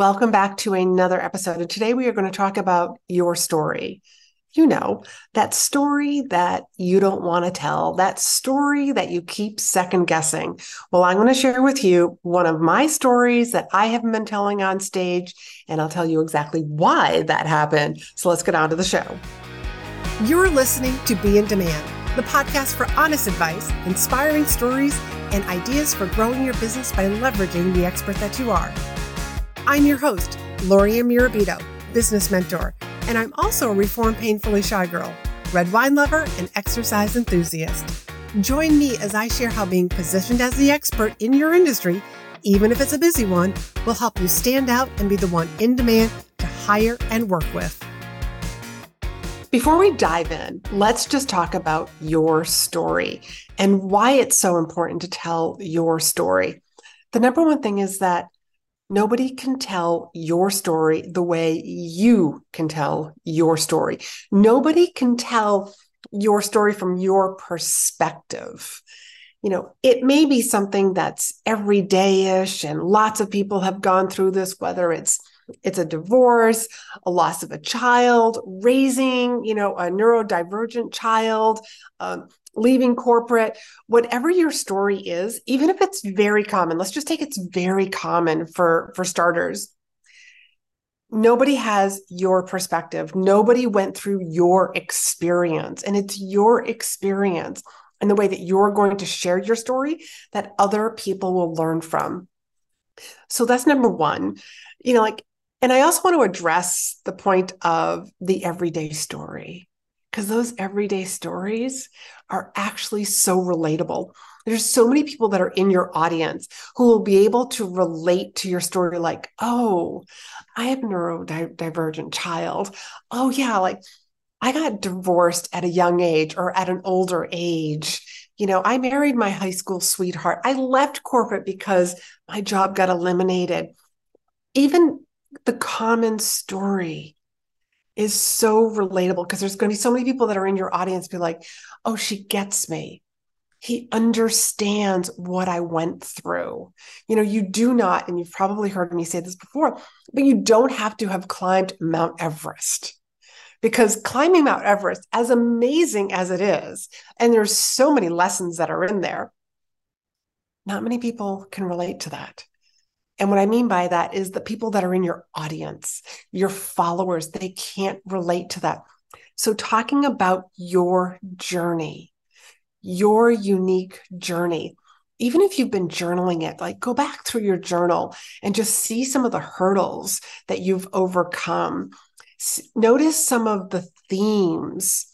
Welcome back to another episode. And today we are going to talk about your story. You know, that story that you don't want to tell, that story that you keep second guessing. Well, I'm going to share with you one of my stories that I haven't been telling on stage, and I'll tell you exactly why that happened. So let's get on to the show. You're listening to Be in Demand, the podcast for honest advice, inspiring stories, and ideas for growing your business by leveraging the expert that you are. I'm your host, Laurie Murabito, business mentor, and I'm also a reformed painfully shy girl, red wine lover, and exercise enthusiast. Join me as I share how being positioned as the expert in your industry, even if it's a busy one, will help you stand out and be the one in demand to hire and work with. Before we dive in, let's just talk about your story and why it's so important to tell your story. The number one thing is that Nobody can tell your story the way you can tell your story. Nobody can tell your story from your perspective. You know, it may be something that's everyday-ish and lots of people have gone through this, whether it's it's a divorce, a loss of a child, raising, you know, a neurodivergent child, um, leaving corporate, whatever your story is, even if it's very common, let's just take it's very common for for starters. Nobody has your perspective. Nobody went through your experience, and it's your experience and the way that you're going to share your story that other people will learn from. So that's number 1. You know, like and I also want to address the point of the everyday story because those everyday stories are actually so relatable. There's so many people that are in your audience who will be able to relate to your story like, oh, I have neurodivergent child. Oh, yeah, like I got divorced at a young age or at an older age. You know, I married my high school sweetheart. I left corporate because my job got eliminated. Even the common story is so relatable because there's going to be so many people that are in your audience be like, oh, she gets me. He understands what I went through. You know, you do not, and you've probably heard me say this before, but you don't have to have climbed Mount Everest because climbing Mount Everest, as amazing as it is, and there's so many lessons that are in there, not many people can relate to that. And what I mean by that is the people that are in your audience, your followers, they can't relate to that. So, talking about your journey, your unique journey, even if you've been journaling it, like go back through your journal and just see some of the hurdles that you've overcome. Notice some of the themes.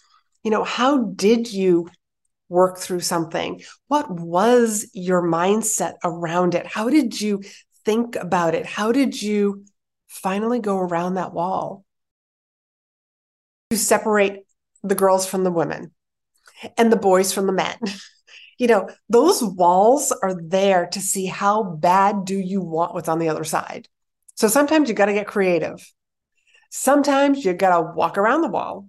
You know, how did you work through something? What was your mindset around it? How did you think about it. How did you finally go around that wall to separate the girls from the women and the boys from the men? You know, those walls are there to see how bad do you want what's on the other side. So sometimes you got to get creative. Sometimes you got to walk around the wall,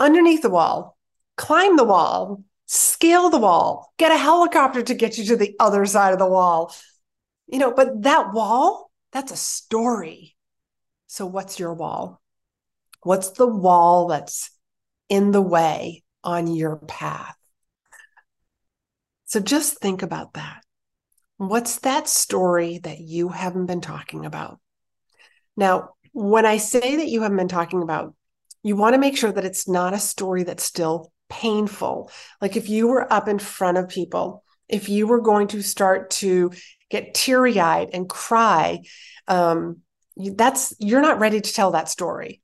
underneath the wall, climb the wall, scale the wall, get a helicopter to get you to the other side of the wall, you know, but that wall, that's a story. So, what's your wall? What's the wall that's in the way on your path? So, just think about that. What's that story that you haven't been talking about? Now, when I say that you haven't been talking about, you want to make sure that it's not a story that's still painful. Like if you were up in front of people, if you were going to start to get teary eyed and cry, um, that's you're not ready to tell that story.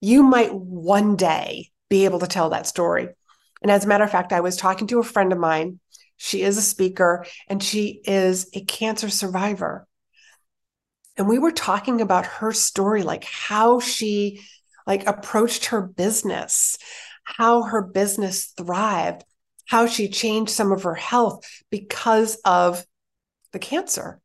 You might one day be able to tell that story. And as a matter of fact, I was talking to a friend of mine. She is a speaker and she is a cancer survivor. And we were talking about her story, like how she like approached her business, how her business thrived, how she changed some of her health because of the cancer.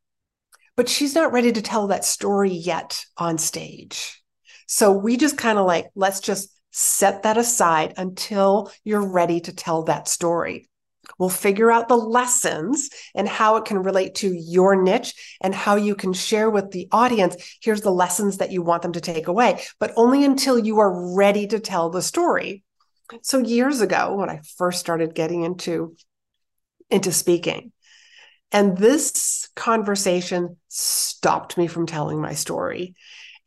But she's not ready to tell that story yet on stage. So we just kind of like, let's just set that aside until you're ready to tell that story. We'll figure out the lessons and how it can relate to your niche and how you can share with the audience. Here's the lessons that you want them to take away, but only until you are ready to tell the story. So years ago, when I first started getting into, into speaking, and this conversation stopped me from telling my story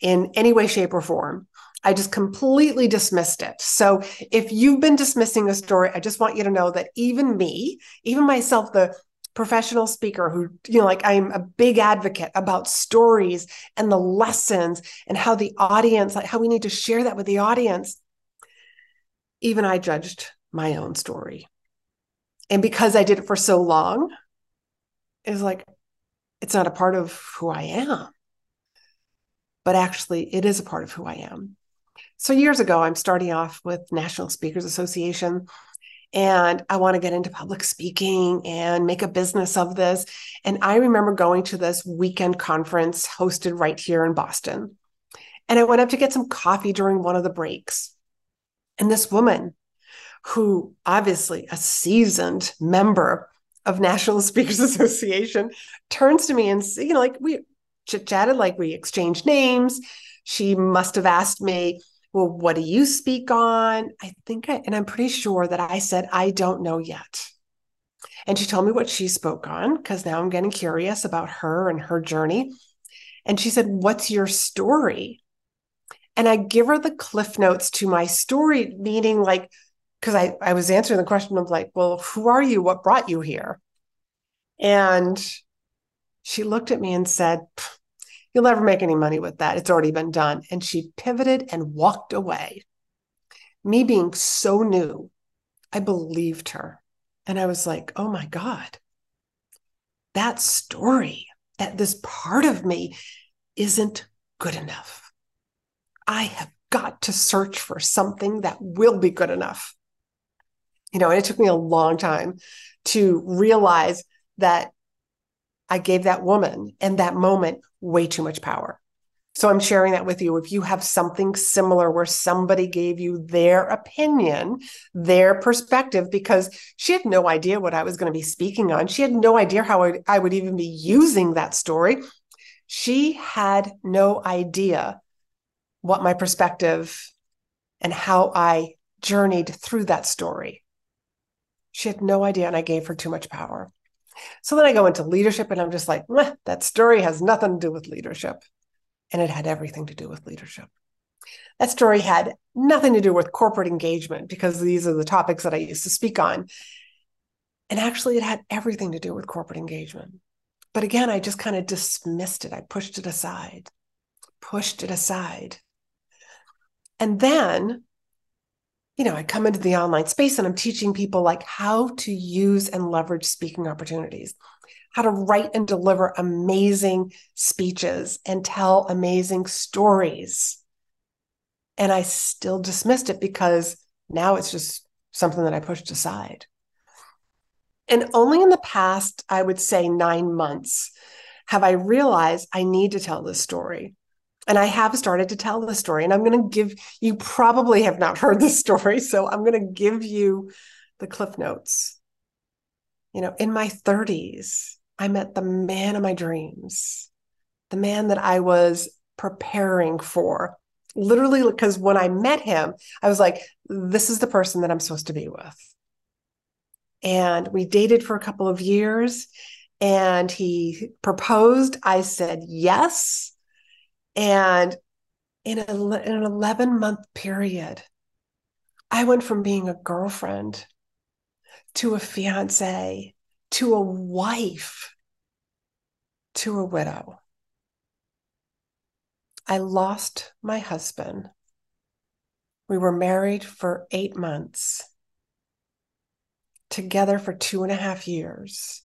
in any way, shape, or form. I just completely dismissed it. So if you've been dismissing a story, I just want you to know that even me, even myself, the professional speaker who, you know, like I'm a big advocate about stories and the lessons and how the audience, like how we need to share that with the audience. Even I judged my own story. And because I did it for so long, it's like, it's not a part of who I am. But actually, it is a part of who I am. So years ago, I'm starting off with National Speakers Association and I want to get into public speaking and make a business of this. And I remember going to this weekend conference hosted right here in Boston. And I went up to get some coffee during one of the breaks. And this woman, who obviously a seasoned member of National Speakers Association, turns to me and you know, like we chit chatted, like we exchanged names. She must have asked me, well, what do you speak on? I think I, and I'm pretty sure that I said, I don't know yet. And she told me what she spoke on because now I'm getting curious about her and her journey. And she said, What's your story? And I give her the cliff notes to my story, meaning like, because I, I was answering the question of like, well, who are you? What brought you here? And she looked at me and said, You'll never make any money with that. It's already been done. And she pivoted and walked away. Me being so new, I believed her. And I was like, oh my God, that story, that this part of me isn't good enough. I have got to search for something that will be good enough. You know, and it took me a long time to realize that I gave that woman and that moment way too much power. So I'm sharing that with you. If you have something similar where somebody gave you their opinion, their perspective, because she had no idea what I was going to be speaking on, she had no idea how I, would even be using that story. She had no idea what my perspective and how I journeyed through that story. She had no idea, and I gave her too much power. So then I go into leadership and I'm just like, that story has nothing to do with leadership. And it had everything to do with leadership. That story had nothing to do with corporate engagement because these are the topics that I used to speak on. And actually, it had everything to do with corporate engagement. But again, I just kind of dismissed it. I pushed it aside, pushed it aside. And then you know, I come into the online space and I'm teaching people like how to use and leverage speaking opportunities, how to write and deliver amazing speeches and tell amazing stories. And I still dismissed it because now it's just something that I pushed aside. And only in the past, I would say nine months, have I realized I need to tell this story. And I have started to tell the story. And I'm going to give you probably have not heard the story. So I'm going to give you the cliff notes. You know, in my 30s, I met the man of my dreams, the man that I was preparing for. Literally, because when I met him, I was like, this is the person that I'm supposed to be with. And we dated for a couple of years and he proposed. I said yes. And in, a, in an 11 month period, I went from being a girlfriend to a fiance to a wife to a widow. I lost my husband. We were married for eight months, together for two and a half years.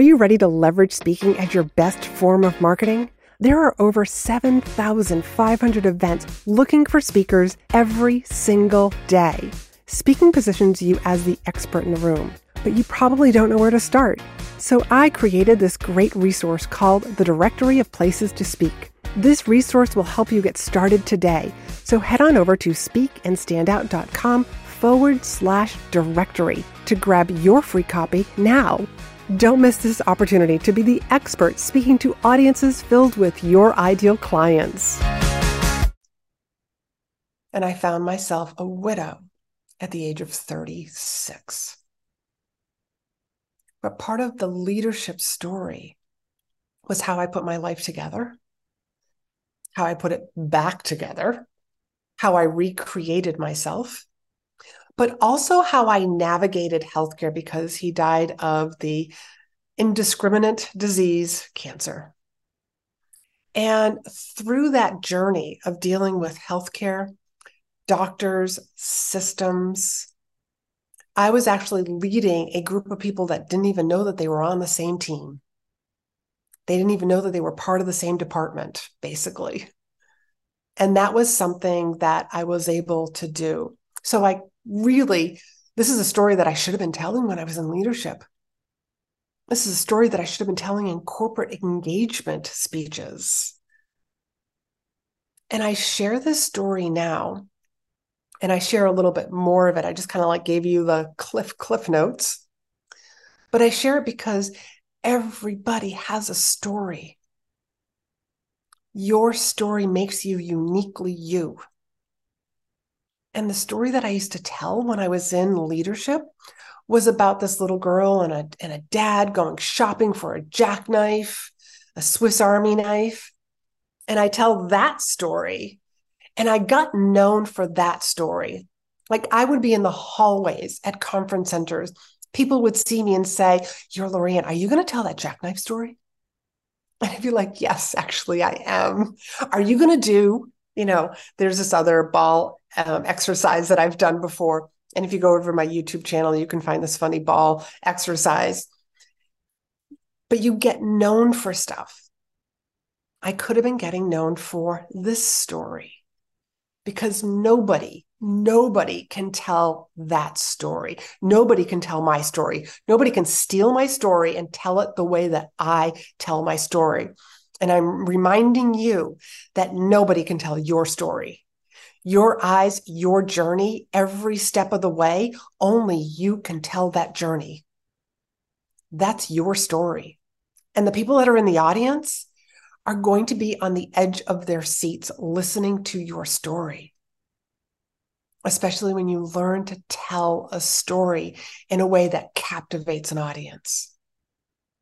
Are you ready to leverage speaking as your best form of marketing? There are over 7,500 events looking for speakers every single day. Speaking positions you as the expert in the room, but you probably don't know where to start. So I created this great resource called the Directory of Places to Speak. This resource will help you get started today. So head on over to speakandstandout.com forward slash directory to grab your free copy now. Don't miss this opportunity to be the expert speaking to audiences filled with your ideal clients. And I found myself a widow at the age of 36. But part of the leadership story was how I put my life together, how I put it back together, how I recreated myself, but also how I navigated healthcare because he died of the indiscriminate disease, cancer. And through that journey of dealing with healthcare, doctors, systems, I was actually leading a group of people that didn't even know that they were on the same team. They didn't even know that they were part of the same department, basically. And that was something that I was able to do. So I really, this is a story that I should have been telling when I was in leadership. This is a story that I should have been telling in corporate engagement speeches. And I share this story now, and I share a little bit more of it. I just kind of like gave you the cliff cliff notes. But I share it because Everybody has a story. Your story makes you uniquely you. And the story that I used to tell when I was in leadership was about this little girl and a, and a dad going shopping for a jackknife, a Swiss Army knife. And I tell that story. And I got known for that story. Like I would be in the hallways at conference centers people would see me and say, You're Laurie-Ann, are you going to tell that jackknife story? And I'd be like, Yes, actually, I am. Are you going to do, you know, there's this other ball um, exercise that I've done before. And if you go over my YouTube channel, you can find this funny ball exercise. But you get known for stuff. I could have been getting known for this story because nobody Nobody can tell that story. Nobody can tell my story. Nobody can steal my story and tell it the way that I tell my story. And I'm reminding you that nobody can tell your story. Your eyes, your journey, every step of the way, only you can tell that journey. That's your story. And the people that are in the audience are going to be on the edge of their seats listening to your story especially when you learn to tell a story in a way that captivates an audience.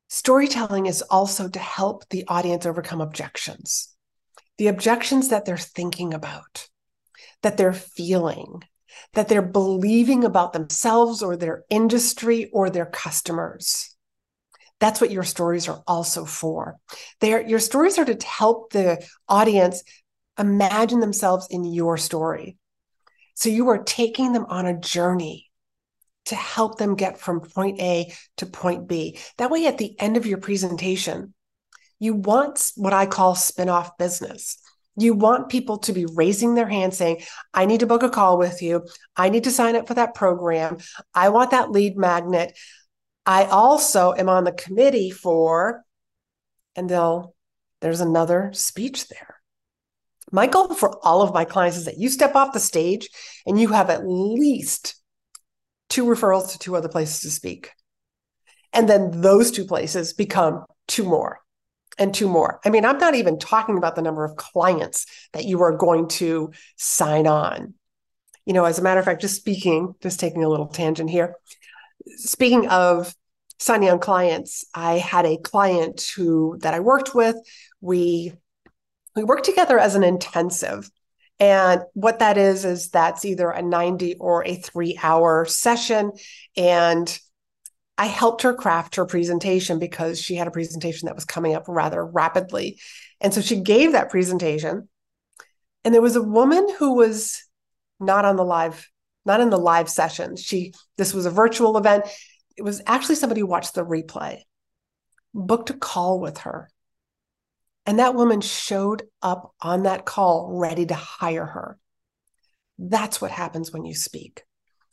Storytelling is also to help the audience overcome objections, the objections that they're thinking about, that they're feeling, that they're believing about themselves or their industry or their customers. That's what your stories are also for. They're, your stories are to help the audience imagine themselves in your story so you are taking them on a journey to help them get from point A to point B. That way, at the end of your presentation, you want what I call spin off business. You want people to be raising their hand saying, I need to book a call with you. I need to sign up for that program. I want that lead magnet. I also am on the committee for, and they'll, there's another speech there. My goal for all of my clients is that you step off the stage and you have at least two referrals to two other places to speak. And then those two places become two more and two more. I mean, I'm not even talking about the number of clients that you are going to sign on. You know, as a matter of fact, just speaking, just taking a little tangent here. Speaking of signing on clients, I had a client who that I worked with. We we worked together as an intensive. And what that is, is that's either a 90 or a three hour session. And I helped her craft her presentation because she had a presentation that was coming up rather rapidly. And so she gave that presentation. And there was a woman who was not on the live, not in the live session. She, this was a virtual event. It was actually somebody who watched the replay, booked a call with her and that woman showed up on that call ready to hire her. That's what happens when you speak.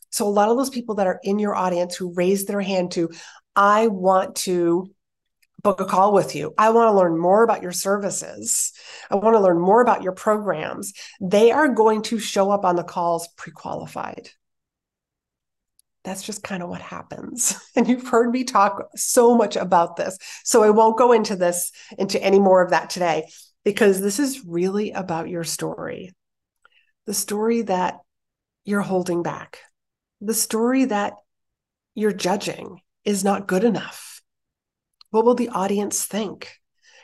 So, a lot of those people that are in your audience who raise their hand to, I want to book a call with you. I want to learn more about your services. I want to learn more about your programs. They are going to show up on the calls pre qualified. That's just kind of what happens. And you've heard me talk so much about this. So I won't go into this, into any more of that today, because this is really about your story the story that you're holding back, the story that you're judging is not good enough. What will the audience think?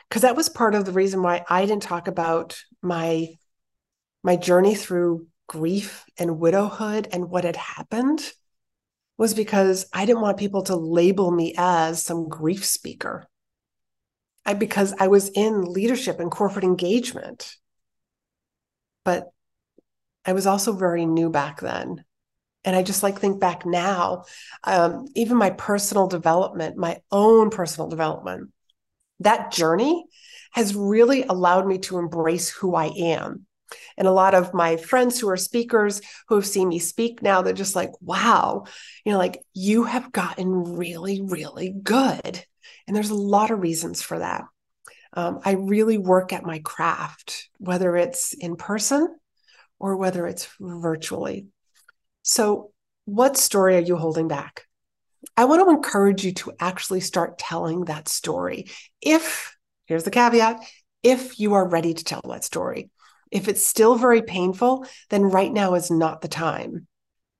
Because that was part of the reason why I didn't talk about my my journey through grief and widowhood and what had happened was because I didn't want people to label me as some grief speaker. I, because I was in leadership and corporate engagement. But I was also very new back then. And I just like think back now, um, even my personal development, my own personal development, that journey has really allowed me to embrace who I am. And a lot of my friends who are speakers who have seen me speak now, they're just like, wow, you know, like you have gotten really, really good. And there's a lot of reasons for that. Um, I really work at my craft, whether it's in person or whether it's virtually. So, what story are you holding back? I want to encourage you to actually start telling that story. If, here's the caveat, if you are ready to tell that story. If it's still very painful, then right now is not the time.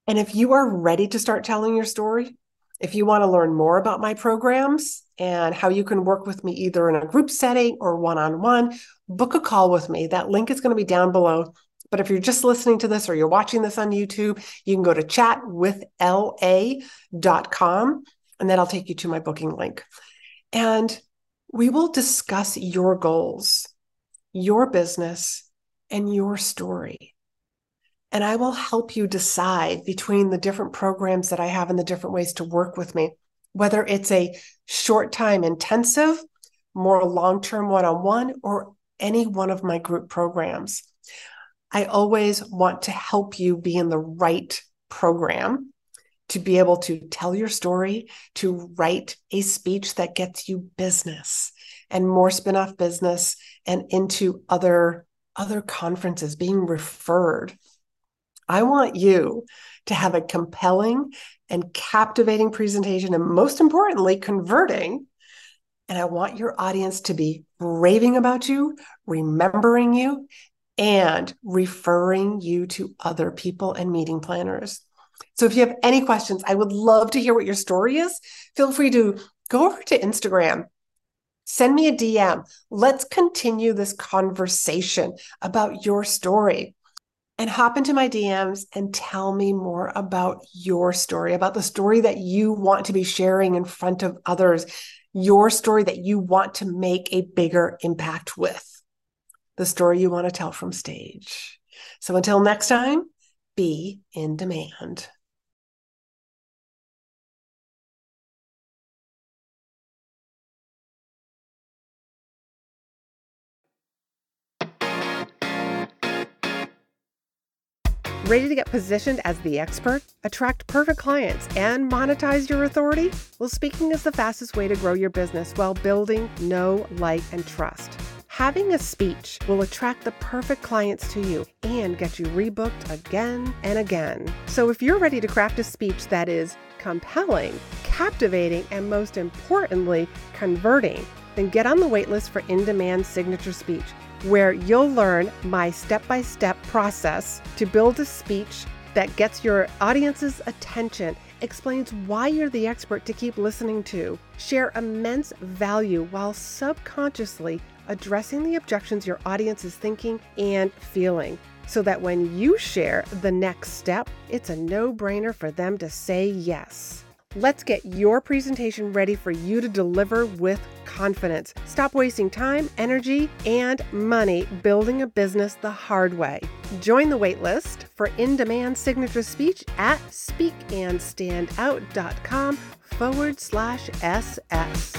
And if you are ready to start telling your story, if you want to learn more about my programs and how you can work with me either in a group setting or one on one, book a call with me. That link is going to be down below. But if you're just listening to this or you're watching this on YouTube, you can go to chatwithla.com and that'll take you to my booking link. And we will discuss your goals, your business, and your story. And I will help you decide between the different programs that I have and the different ways to work with me, whether it's a short time intensive, more long term one on one, or any one of my group programs. I always want to help you be in the right program to be able to tell your story, to write a speech that gets you business and more spin-off business and into other other conferences, being referred. I want you to have a compelling and captivating presentation, and most importantly, converting. And I want your audience to be raving about you, remembering you, and referring you to other people and meeting planners. So if you have any questions, I would love to hear what your story is. Feel free to go over to Instagram Send me a DM. Let's continue this conversation about your story and hop into my DMs and tell me more about your story, about the story that you want to be sharing in front of others, your story that you want to make a bigger impact with, the story you want to tell from stage. So until next time, be in demand. Ready to get positioned as the expert, attract perfect clients, and monetize your authority? Well, speaking is the fastest way to grow your business while building know, like, and trust. Having a speech will attract the perfect clients to you and get you rebooked again and again. So, if you're ready to craft a speech that is compelling, captivating, and most importantly, converting, then get on the waitlist for In Demand Signature Speech where you'll learn my step by step process to build a speech that gets your audience's attention, explains why you're the expert to keep listening to, share immense value while subconsciously addressing the objections your audience is thinking and feeling. So that when you share the next step, it's a no brainer for them to say yes. Let's get your presentation ready for you to deliver with confidence. Stop wasting time, energy, and money building a business the hard way. Join the waitlist for in demand signature speech at speakandstandout.com forward slash SS.